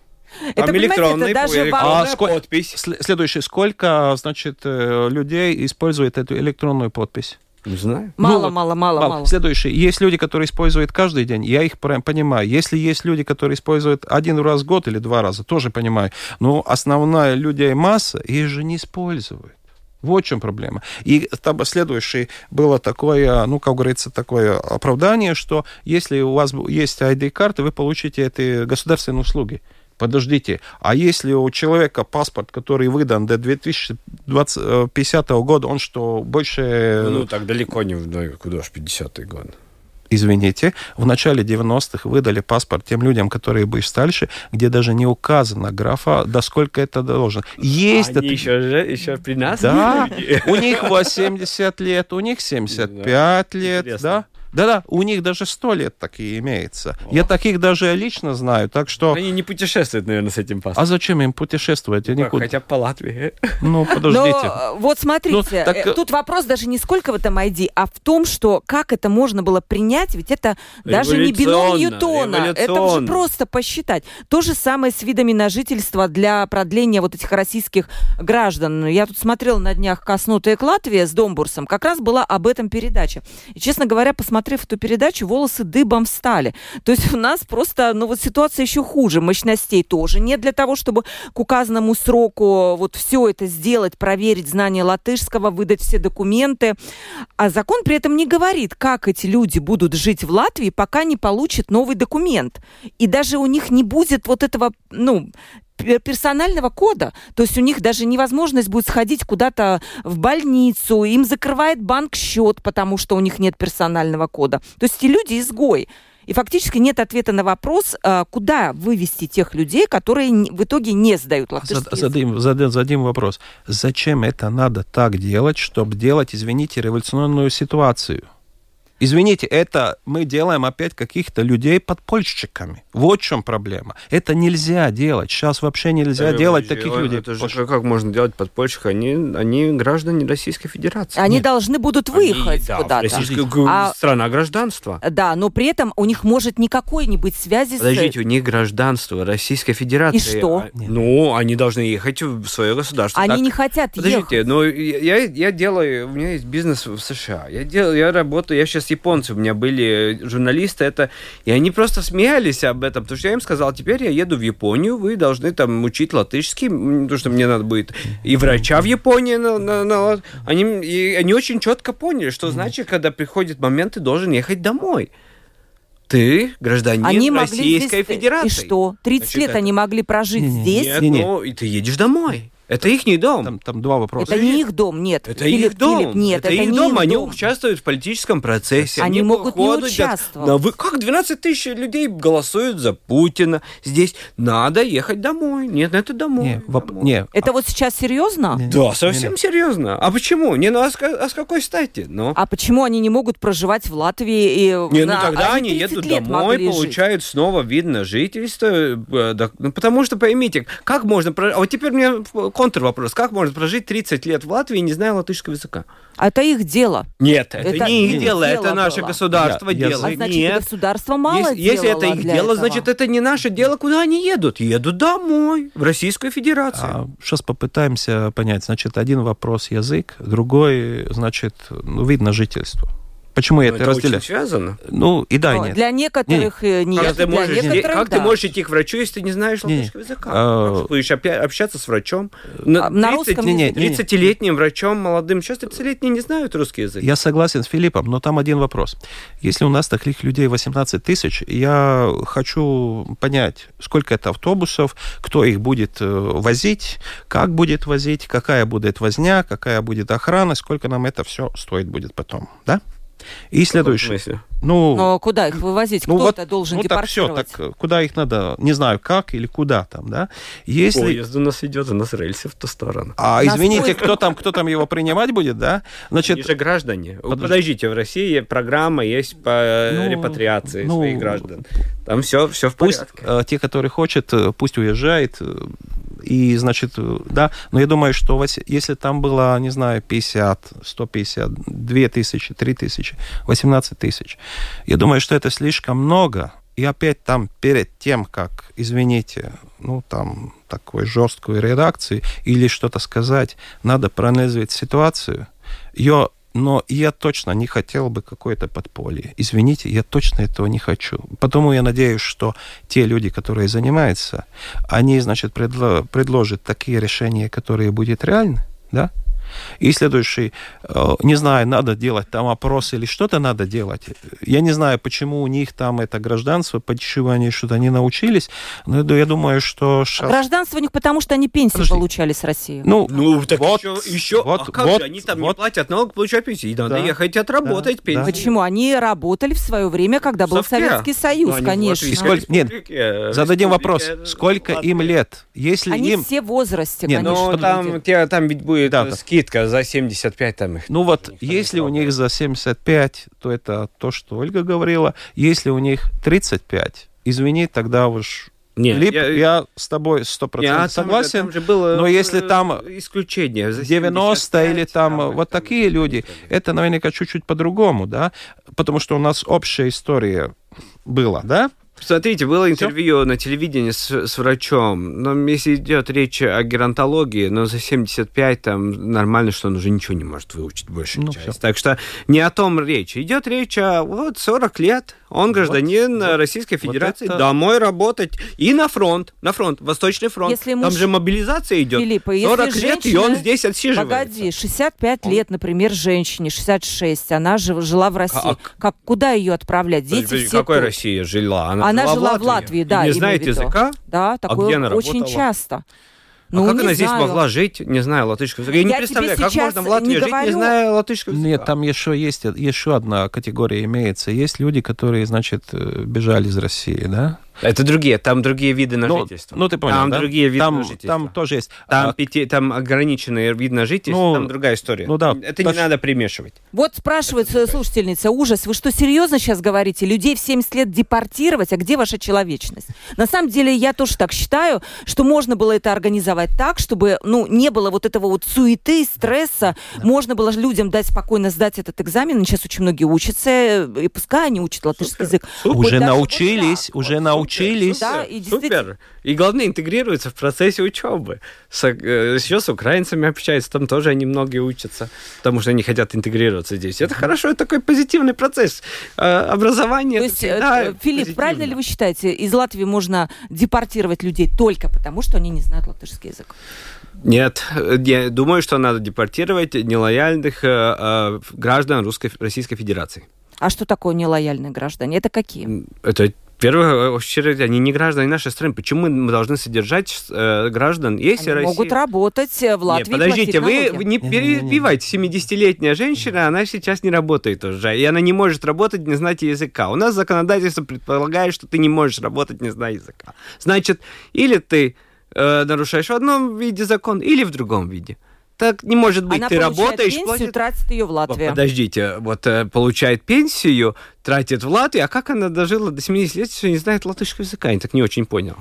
Это, Там электронный, это даже электронная А сколь- подпись. Следующее, сколько, значит, э, людей использует эту электронную подпись? Не знаю. Мало, Ну, мало, мало, мало. Следующее. Есть люди, которые используют каждый день. Я их прям понимаю. Если есть люди, которые используют один раз в год или два раза, тоже понимаю. Но основная людей масса, их же не используют. Вот в чем проблема. И там следующее было такое, ну, как говорится, такое оправдание, что если у вас есть ID-карта, вы получите эти государственные услуги. Подождите, а если у человека паспорт, который выдан до 2050 года, он что, больше... Ну, так далеко не в куда ж 50-й год. Извините, в начале 90-х выдали паспорт тем людям, которые были старше, где даже не указана графа, до сколько это должен. Есть Они это... еще, же, еще при нас? Да, у них 80 лет, у них 75 лет, Интересно. да. Да-да, у них даже 100 лет такие имеется. Я таких даже лично знаю, так что... Они не путешествуют, наверное, с этим паспортом. А зачем им путешествовать? Они куда- Хотя бы по Латвии. Ну, подождите. Но, э, вот смотрите, Ну, так, э, тут вопрос даже не сколько в этом ID, а в том, что как это можно было принять, ведь это даже не бином Ньютона, это уже просто посчитать. То же самое с видами на жительство для продления вот этих российских граждан. Я тут смотрела на днях «Коснутая к Латвии» с Домбурсом, как раз была об этом передача. И, честно говоря, посмотрев эту передачу, волосы дыбом встали. То есть у нас просто, ну вот ситуация еще хуже, мощностей тоже нет для того, чтобы к указанному сроку вот все это сделать, проверить знание латышского, выдать все документы. А закон при этом не говорит, как эти люди будут жить в Латвии, пока не получат новый документ. И даже у них не будет вот этого, ну, персонального кода. То есть у них даже невозможность будет сходить куда-то в больницу, им закрывает банк счет, потому что у них нет персонального кода. То есть эти люди изгои. И фактически нет ответа на вопрос, а, куда вывести тех людей, которые в итоге не сдают латышский. Зададим, зададим, зададим вопрос. Зачем это надо так делать, чтобы делать, извините, революционную ситуацию? Извините, это мы делаем опять каких-то людей подпольщиками. Вот в чем проблема. Это нельзя делать. Сейчас вообще нельзя делать таких людей. Это же как, как можно делать подпольщик? Они, они граждане Российской Федерации. Они Нет. должны будут Они, выехать да, куда-то. Российская А- страна гражданства. Да, но при этом у них может никакой не быть связи Подождите, с... у них гражданство Российской Федерации. И что? А, Ну, они должны ехать в свое государство. Они Так, не хотят Подождите, ехать. но я, я делаю, у меня есть бизнес в США. Я делаю, я работаю, я сейчас японцы, у меня были журналисты, это, и они просто смеялись об этом, потому что я им сказал, теперь я еду в Японию, вы должны там учить латышский, потому что мне надо будет и врача в Японии, на, на- на- они, и они очень четко поняли, что значит, когда приходит момент, ты должен ехать домой. Ты гражданин Они могли Российской здесь... Федерации. И что? 30 Значит, лет это- они могли прожить здесь? Нет, Не-не. ну, и ты едешь домой. Это их дом. Там, там два вопроса. Это не их дом, нет. Это Филипп, их дом. Филипп, нет, это, это, их не дом. их Они дом. участвуют в политическом процессе. Они могут не участвовать. на вы... Как 12 тысяч людей голосуют за Путина? Здесь надо ехать домой. Нет, это домой. Не, воп- Домой. не, Это вот сейчас серьезно? Не. Да, совсем серьезно. А почему? Не, ну а с, а с какой стати? Ну, А почему они не могут проживать в Латвии? И не, ну на- тогда они 30 едут домой, могли жить. получают снова вид на жительство. э, да, ну, потому что, поймите, как можно... про- А вот теперь мне контрвопрос. Как можно прожить 30 лет в Латвии, не зная латышского языка? А это их дело. Нет, это, Это не их дело, дело это наше было. государство Я- делает. А значит, Нет. государство мало Если, если это их для дело, этого. значит, это не наше дело, куда они едут. Едут домой, в Российскую Федерацию. сейчас попытаемся понять. Значит, один вопрос язык, другой, значит, ну, видно жительство. Почему я Ну, это это разделяю? очень связано. Ну, и да, Но нет. Для некоторых э, нет, Как, ты для можешь, некоторых как да. ты можешь идти к врачу, если ты не знаешь латышского языка? А, Как ты будешь общаться с врачом? А, на русском Не-не, языке? не-не. 30-летним врачом, молодым. Сейчас 30-летние не знают русский язык. Я согласен с Филиппом, но там один вопрос. Если у нас таких людей 18 тысяч, я хочу понять, сколько это автобусов, кто их будет э, возить, как будет возить, какая будет возня, какая будет охрана, сколько нам это все стоит будет потом, да? И В следующий. смысле? Ну, Но куда их вывозить? ну Кто-то должен ну так все, так э, куда их надо, не знаю как или куда там, да? Если... Поезд у нас идет, у нас рельсы в ту сторону. А, Нас извините, кто там, кто там его принимать будет, да? Значит, Они же граждане. Подожди. Подождите, в России программа есть по Ну, репатриации ну, своих граждан. Там все, все в Пусть порядке. э, те, которые хотят, э, пусть уезжает. И, значит, э, да, но я думаю, что если там было, не знаю, 50, 150, 2 тысячи, 3 тысячи, 18 тысяч, я думаю, что это слишком много. И опять там перед тем, как, извините, ну, там, такой жесткой редакции или что-то сказать, надо проанализировать ситуацию. Ее но я точно не хотел бы какое-то подполье. Извините, я точно этого не хочу. Потому я надеюсь, что те люди, которые занимаются, они, значит, предло- предложат такие решения, которые будут реальны, да? И следующий, э, не знаю, надо делать там опрос или что-то надо делать. Я не знаю, почему у них там это гражданство, почему они что-то не научились, но я думаю, что... А щас- Гражданство у них потому, что они пенсии Подожди. получали с России. Ну, Ну, так вот, еще, еще вот, а как вот, же, они там вот. не платят налог, получают пенсию. И надо Да. ехать отработать Да, пенсию. да. Почему? Они работали в свое время, когда был Совке. Советский Союз, Ну, они в конечно. И сколько- нет, республике, зададим вопрос, сколько им Латвия. лет? Если Они им... все в возрасте, Нет, конечно. Ну, люди. там, те- там ведь будет Да, э, да. Скидка за 75 там их. Ну вот, если у них за 75, то это то, что Ольга говорила. Если у них 35, извини, тогда уж... Нет, Филипп, я- я, с тобой 100% Я- там согласен. же- там же было но если э, там исключение за 90 или 75, там там вот такие люди, это наверняка чуть-чуть по-другому, да? Потому что у нас общая история была, да? Смотрите, было интервью на телевидении с, с врачом. Но если идет речь о геронтологии, но за 75 там нормально, что он уже ничего не может выучить большую Ну, часть. всё. Так что не о том речь. Идет речь о вот 40 лет. Он гражданин вот. Российской Вот Федерации, это- домой работать и на фронт, на фронт, Восточный фронт. Если там муж- же мобилизация идет. Филиппа, если 40 лет, и он женщина- здесь отсиживается. Погоди, 65 лет, например, женщине, 66, она жила в России. А- как, куда ее отправлять? Дети Подожди, все какой тут. Россия жила? Она жила в Латвии, да, И не знает языка? Да, такое где она очень работала? часто. а как Ну, не она здесь знаю. могла жить, не зная латышского языка? Я, не Я тебе представляю, как можно в Латвии не жить, говорю- не зная латышского языка. Нет, там еще есть еще одна категория имеется. Есть люди, которые, значит, э, бежали из России, да? Это другие, там другие виды на Ну, жительство. ну, ты понял, Там да? другие виды там, на жительство. Там тоже есть. Там, А, пяти, там ограниченный вид на жительство, Ну, там другая история. ну да, Это то не надо примешивать. Вот спрашивает э, слушательница, ужас, вы что, серьезно сейчас говорите? Людей в 70 лет депортировать? А где ваша человечность? На самом деле, я тоже так считаю, что можно было это организовать так, чтобы, ну, не было вот этого вот суеты, стресса. Можно было людям дать спокойно сдать этот экзамен. Сейчас очень многие учатся, э, и пускай они учат латышский язык. Супер. уже вот научились, так уже Супер, научились. Да, и действительно- Супер. И главное, интегрируются в процессе учебы. С, э, еще с украинцами общаются, там тоже они многие учатся, потому что они хотят интегрироваться здесь. Это хорошо, это такой позитивный процесс. Э, Образование То есть, э, Филипп, позитивно. правильно ли вы считаете, из Латвии можно депортировать людей только потому, что они не знают латышский язык? Нет, я думаю, что надо депортировать нелояльных э, э, граждан Русской, Российской Федерации. А что такое нелояльные граждане? Это какие? Это в первую очередь, они не граждане нашей страны. Почему мы должны содержать э, граждан, если Они Россия... могут работать э, в Латвии. Нет, подождите, вы, не перебивайте. 70-летняя женщина, она сейчас не работает уже, и она не может работать, не знать языка. У нас законодательство предполагает, что ты не можешь работать, не зная языка. Значит, или ты э, нарушаешь в одном виде закон, или в другом виде. Так не может быть. Она ты работаешь, пенсию, платит... тратит ее в Латвии. Подождите, вот э, получает пенсию, тратит в Латвии, а как она дожила до 70 лет, если не знает латышского языка? Я так не очень понял.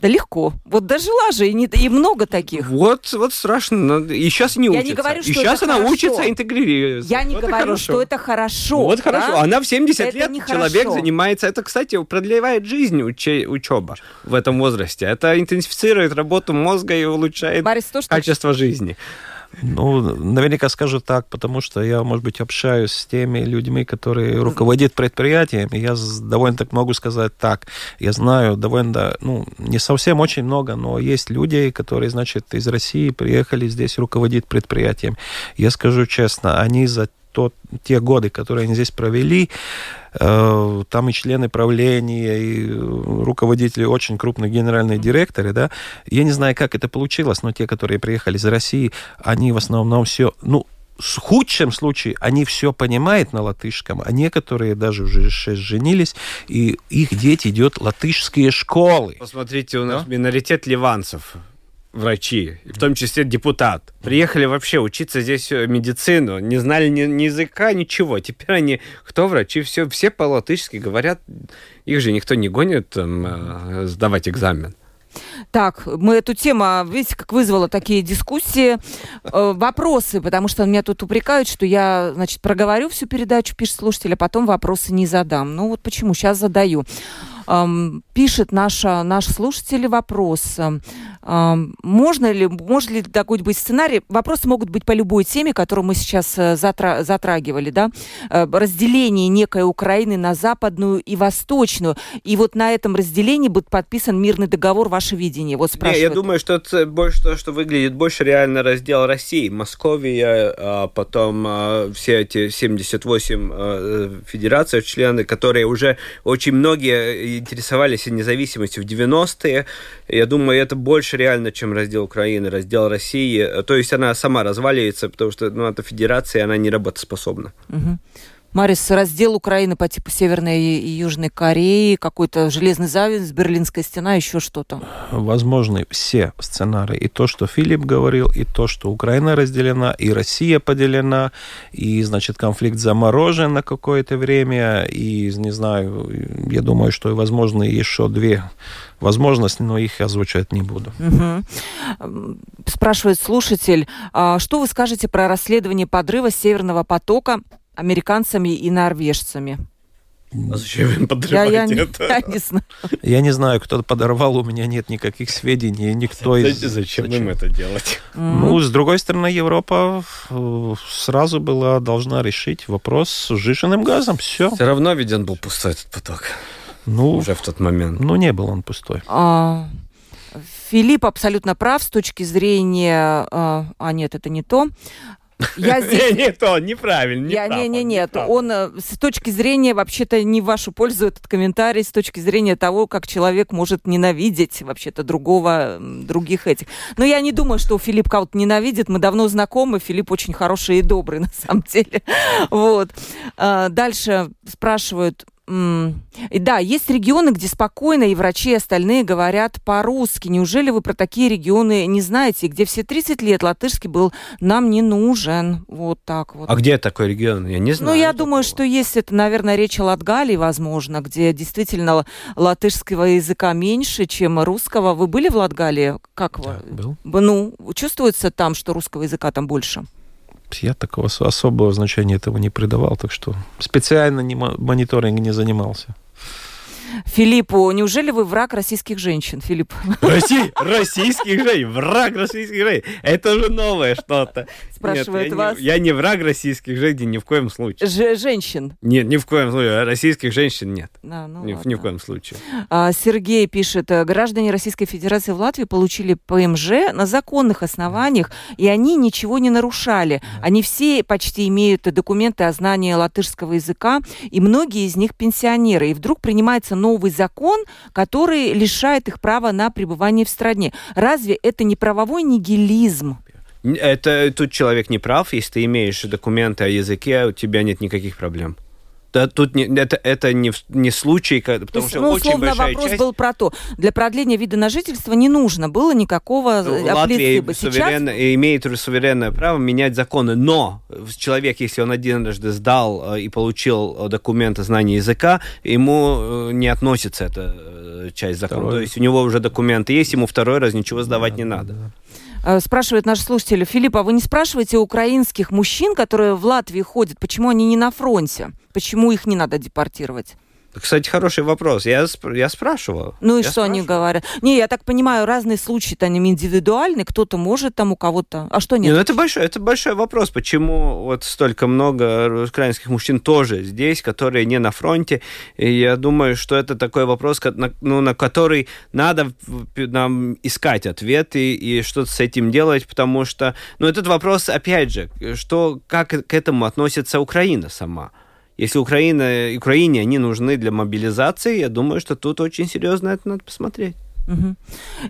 Да легко. Вот дожила же, и, не, и много таких. Вот, вот страшно. И сейчас не Я учится. не говорю, и что сейчас это она хорошо. учится интегрироваться. Я не Вот и говорю, хорошо. что это хорошо. Вот хорошо. да? Она в 70 Это лет человек хорошо. занимается. Это, кстати, продлевает жизнь уче- учеба в этом возрасте. Это интенсифицирует работу мозга и улучшает Борис, то, что качество жизни. Ну, наверняка скажу так, потому что я, может быть, общаюсь с теми людьми, которые руководят предприятиями. Я с- довольно так могу сказать так. Я знаю довольно, ну, не совсем очень много, но есть люди, которые, значит, из России приехали здесь руководить предприятием. Я скажу честно, они за тот, те годы, которые они здесь провели, э, там и члены правления, и э, руководители очень крупных генеральных директоры, да, я не знаю, как это получилось, но те, которые приехали из России, они в основном все, ну, в худшем случае они все понимают на латышском, а некоторые даже уже шесть женились, и их дети идут в латышские школы. Посмотрите, у нас Да? миноритет ливанцев врачи, в том числе депутат. Приехали вообще учиться здесь э, медицину, не знали ни, ни языка, ничего. Теперь они, кто врачи, все, все по-латышски говорят. Их же никто не гонит там, э, сдавать экзамен. Так, мы эту тему, а, видите, как вызвала такие дискуссии, э, вопросы, потому что меня тут упрекают, что я, значит, проговорю всю передачу, пишет слушатель, а потом вопросы не задам. Ну вот почему, сейчас задаю. Пишет наша, наш слушатель вопрос. Можно ли, может ли такой быть сценарий? Вопросы могут быть по любой теме, которую мы сейчас э, затра- затрагивали, да? Э, разделение некой Украины на западную и восточную. И вот на этом разделении будет подписан мирный договор. Ваше видение? Вот Не, спрашивают. я думаю, что это больше то, что выглядит больше реально раздел России. Московия, а потом а, все эти 78 а, федераций, члены, которые уже очень многие интересовались независимостью в 90-е. Я думаю, это больше реально, чем раздел Украины, раздел России. То есть она сама разваливается, потому что ну, эта федерация, она не работоспособна. Мгм. Марис, раздел Украины по типу Северной и Южной Кореи, какой-то железный завис, Берлинская стена, еще что-то. возможны все сценарии. И то, что Филипп говорил, и то, что Украина разделена, и Россия поделена, и, значит, конфликт заморожен на какое-то время, и, не знаю, я думаю, что возможны еще две возможности, но их озвучивать не буду. М, Спрашивает слушатель, а что вы скажете про расследование подрыва Северного потока американцами и норвежцами? А зачем им Я, подрывать я, не, это? я не знаю. Я не знаю, кто подорвал, у меня нет никаких сведений, никто из... Зачем им это делать? Ну, с другой стороны, Европа э, сразу была должна решить вопрос с сжиженным газом. Все. Все равно ведь он был пустой, этот поток, Ну, уже в тот момент. ну, не был он пустой. А, Филипп абсолютно прав с точки зрения... А, а, нет, это не то. Я здесь... Не, не то, неправильно. Я, прав не, не, нет, он э, с точки зрения вообще-то не в вашу пользу этот комментарий, с точки зрения того, как человек может ненавидеть вообще-то другого, других этих. Но я не думаю, что Филипп кого-то ненавидит. Мы давно знакомы. Филипп очень хороший и добрый на самом деле. Вот. А, Дальше спрашивают. И Да, есть регионы, где спокойно и врачи, и остальные говорят по-русски. Неужели вы про такие регионы не знаете, где все 30 лет латышский был нам не нужен? Вот так вот. А где такой регион? Я не знаю. Ну, я такого. думаю, что есть это, наверное, речь о Латгалии, возможно, где действительно латышского языка меньше, чем русского. Вы были в Латгалии? Как вы? Был. Ну, чувствуется там, что русского языка там больше? Я такого ос- особого значения этого не придавал, так что специально не мо- мониторинг не занимался. Филиппу, неужели вы враг российских женщин, Филипп? Россий, российских женщин, враг российских женщин. Это уже новое что-то. Спрашивает Нет, я вас. Не, я не враг российских женщин ни в коем случае. Ж- женщин. Нет, ни в коем случае. Российских женщин нет. Да, ну ни, ладно. ни в коем случае. А, Сергей пишет, э, граждане Российской Федерации в Латвии получили ПМЖ на законных основаниях, и они ничего не нарушали. Они все почти имеют документы о знании латышского языка, и многие из них пенсионеры. И вдруг принимается новый закон, который лишает их права на пребывание в стране. Разве это не правовой нигилизм? Это тут человек не прав. Если ты имеешь документы о языке, у тебя нет никаких проблем. Да, тут не, это, это не, не случай, потому есть, что ну, очень большая вопрос часть... был про то, для продления вида на жительство не нужно было никакого Ну, Латвия суверенно, Сейчас имеет суверенное право менять законы, но человек, если он однажды сдал э, и получил э, документы знания языка, ему не относится эта часть закона. Второй. То есть у него уже документы есть, ему второй раз ничего сдавать не надо. э, спрашивает наш слушатель Филипп, а вы не спрашиваете украинских мужчин, которые в Латвии ходят, почему они не на фронте? Почему их не надо депортировать? Кстати, хороший вопрос. Я, сп- я спрашивал. Ну и Я что они спрашивал. говорят? Не, я так понимаю, разные случаи-то они индивидуальны, кто-то может там у кого-то. А что Не, нет? ну это большой, это большой вопрос, почему вот столько много украинских мужчин тоже здесь, которые не на фронте. И я думаю, что это такой вопрос, ну, на который надо нам искать ответы и что-то с этим делать, потому что, ну, этот вопрос, опять же, что, как к этому относится Украина сама. Если Украина, Украине они нужны для мобилизации, я думаю, что тут очень серьезно это надо посмотреть.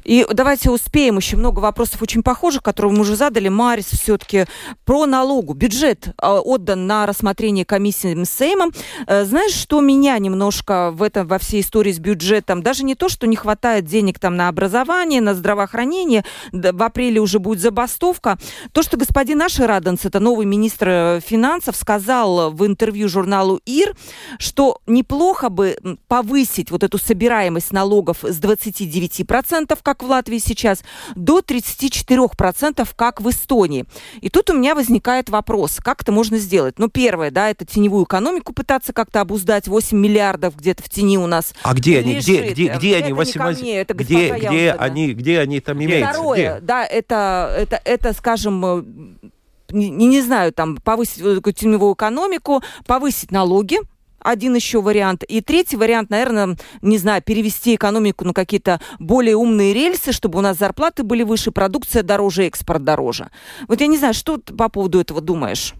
И давайте успеем. Еще много вопросов очень похожих, которые мы уже задали. Марис, все-таки про налогу. Бюджет э, отдан на рассмотрение комиссии Сеймом. Э, знаешь, что меня немножко в этом, во всей истории с бюджетом, даже не то, что не хватает денег там на образование, на здравоохранение, в апреле уже будет забастовка. То, что господин Ашераденс, это новый министр э, финансов, сказал в интервью журналу ИР, что неплохо бы повысить вот эту собираемость налогов с 29%, как в Латвии сейчас, до 34%, как в Эстонии. И тут у меня возникает вопрос, как это можно сделать? Ну, первое, да, это теневую экономику пытаться как-то обуздать, 8 миллиардов где-то в тени у нас А где они? Где, где, где Это они? не ко 18? мне, это где, где они, где они там имеются? Второе, Где? да, это, это, это, скажем, э, не, не знаю, там, повысить эту теневую экономику, повысить налоги, один еще вариант. И третий вариант, наверное, не знаю, перевести экономику на какие-то более умные рельсы, чтобы у нас зарплаты были выше, продукция дороже, экспорт дороже. Вот я не знаю, что ты по поводу этого думаешь?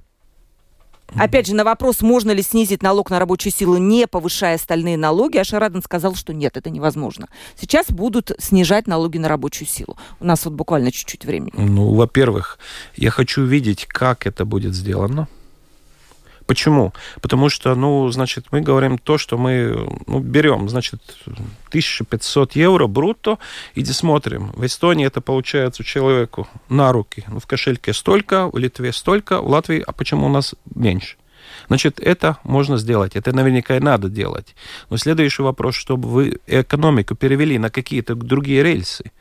Опять же, на вопрос, можно ли снизить налог на рабочую силу, не повышая остальные налоги, Ашараден сказал, что нет, это невозможно. Сейчас будут снижать налоги на рабочую силу. У нас вот буквально чуть-чуть времени. Ну, во-первых, я хочу видеть, как это будет сделано. Почему? Потому что, ну, значит, мы говорим то, что мы ну, берем, значит, 1500 евро брутто, и смотрим. В Эстонии это получается человеку на руки. Ну, в кошельке столько, в Литве столько, в Латвии, а почему у нас меньше? Значит, это можно сделать, это наверняка и надо делать. Но следующий вопрос, чтобы вы экономику перевели на какие-то другие рельсы.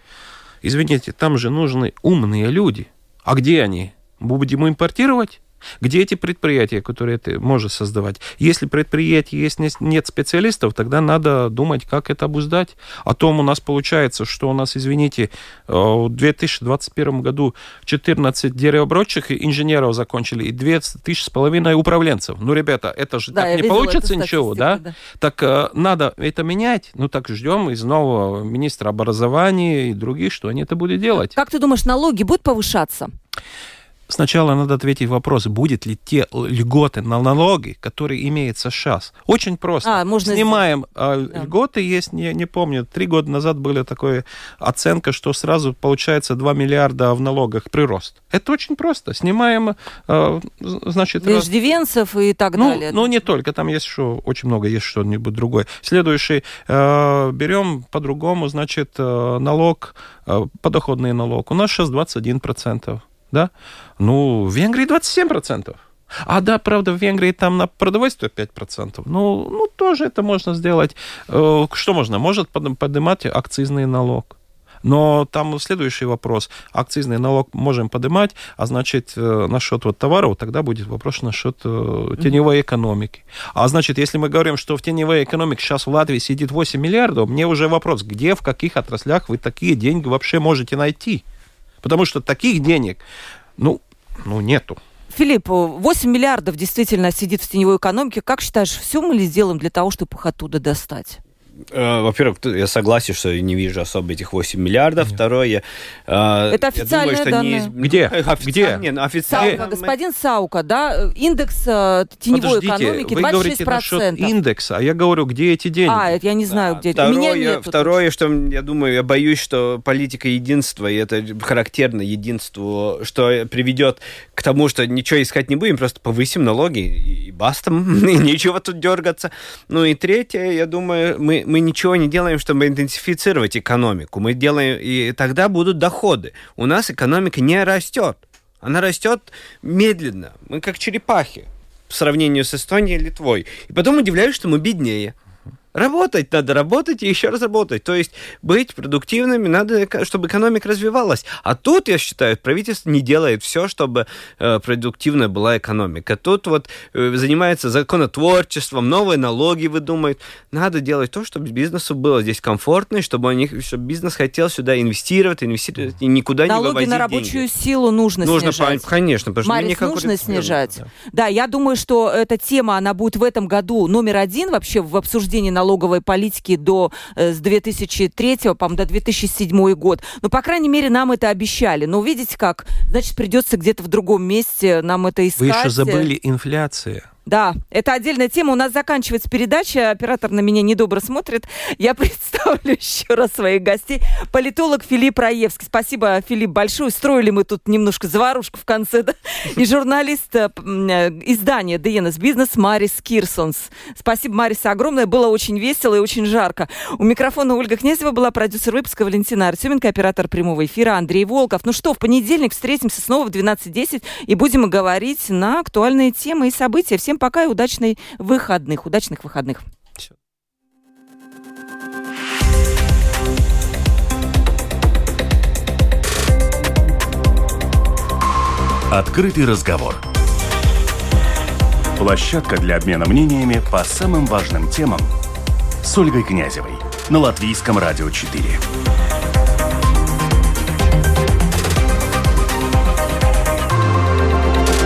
Извините, там же нужны умные люди. А где они? Будем импортировать? Где эти предприятия, которые ты можешь создавать? Если предприятие есть не- нет специалистов, тогда надо думать, как это обуздать. А то у нас получается, что у нас, извините, э, в 2021 году 14 деревооборотчих инженеров закончили и 2 тысячи с половиной управленцев. Ну, ребята, это же Да, так не получится ничего, да? статистику, Так э, надо это менять. Ну, так ждем из нового министра образования и других, что они это будут делать. Как ты думаешь, налоги будут повышаться? Сначала надо ответить вопрос, будет ли те льготы на налоги, которые имеются сейчас. Очень просто. А, можно Снимаем а, Да. льготы, есть, не, не помню, три года назад была такая оценка, что сразу получается 2 миллиарда в налогах прирост. Это очень просто. Снимаем, а, значит... раз- Иждивенцев и так ну, далее. ну, не только, там есть еще очень много, есть что-нибудь другое. Следующий, э, берем по-другому, значит, э, налог, э, подоходный налог. У нас сейчас 21%, да? Ну, в Венгрии 27%. А да, правда, в Венгрии там на продовольствие 5%. Ну, ну тоже это можно сделать. Э, Что можно? Может под- поднимать акцизный налог. Но там следующий вопрос. Акцизный налог можем поднимать, а значит, э, насчет вот товаров, тогда будет вопрос насчет э, теневой экономики. А значит, если мы говорим, что в теневой экономике сейчас в Латвии сидит 8 миллиардов, мне уже вопрос, где, в каких отраслях вы такие деньги вообще можете найти? Потому что таких денег, ну, ну нету. Филипп, 8 миллиардов действительно сидит в теневой экономике. Как считаешь, все мы ли сделаем для того, чтобы их оттуда достать? Э, во-первых, я согласен, что я не вижу особо этих 8 миллиардов. Нет. Второе, э, это официальные думаю, данные. Не... Где? Официально, Где? Не, официально. Саука, господин Саука, да, индекс э, теневой Подождите, экономики 26%. вы говорите насчет индекса, а я говорю, где эти деньги? А, это я не знаю, да. где. Второе, Меня нет второе что я думаю, я боюсь, что политика единства, и это характерно единству, что приведет к тому, что ничего искать не будем, просто повысим налоги и баста, и нечего тут дергаться. Ну и третье, я думаю, мы, мы ничего не делаем, чтобы интенсифицировать экономику. Мы делаем, и тогда будут доходы. У нас экономика не растет. Она растет медленно. Мы как черепахи в сравнении с Эстонией и Литвой. И потом удивляюсь, что мы беднее. Работать надо, работать и еще раз работать. То есть быть продуктивными надо, чтобы экономика развивалась. А тут, я считаю, правительство не делает все, чтобы э, продуктивная была экономика. Тут вот э, занимается законотворчеством, новые налоги выдумывает. Надо делать то, чтобы бизнесу было здесь комфортно, и чтобы, они, чтобы бизнес хотел сюда инвестировать, инвестировать и никуда Налоги не вывозить на рабочую деньги. силу нужно, нужно снижать. Конечно, потому что Марис, нужно снижать. Да. да, я думаю, что эта тема, она будет в этом году номер один вообще в обсуждении налоговой политики до, э, с 2003 по до 2007 год. Но, по крайней мере, нам это обещали. Но видите как? Значит, придется где-то в другом месте нам это искать. Вы еще забыли инфляция. Да, это отдельная тема. У нас заканчивается передача. Оператор на меня недобро смотрит. Я представлю еще раз своих гостей. Политолог Филипп Раевский. Спасибо, Филипп, большое. Строили мы тут немножко заварушку в конце. Да? И журналист э, э, издания DNS Бизнес Марис Кирсонс. Спасибо, Марис, огромное. Было очень весело и очень жарко. У микрофона Ольга Князева была продюсер выпуска Валентина Артеменко, оператор прямого эфира Андрей Волков. Ну что, в понедельник встретимся снова в 12.10 и будем говорить на актуальные темы и события. Всем пока и удачных выходных. Удачных выходных. Открытый разговор. Площадка для обмена мнениями по самым важным темам с Ольгой Князевой на Латвийском радио 4.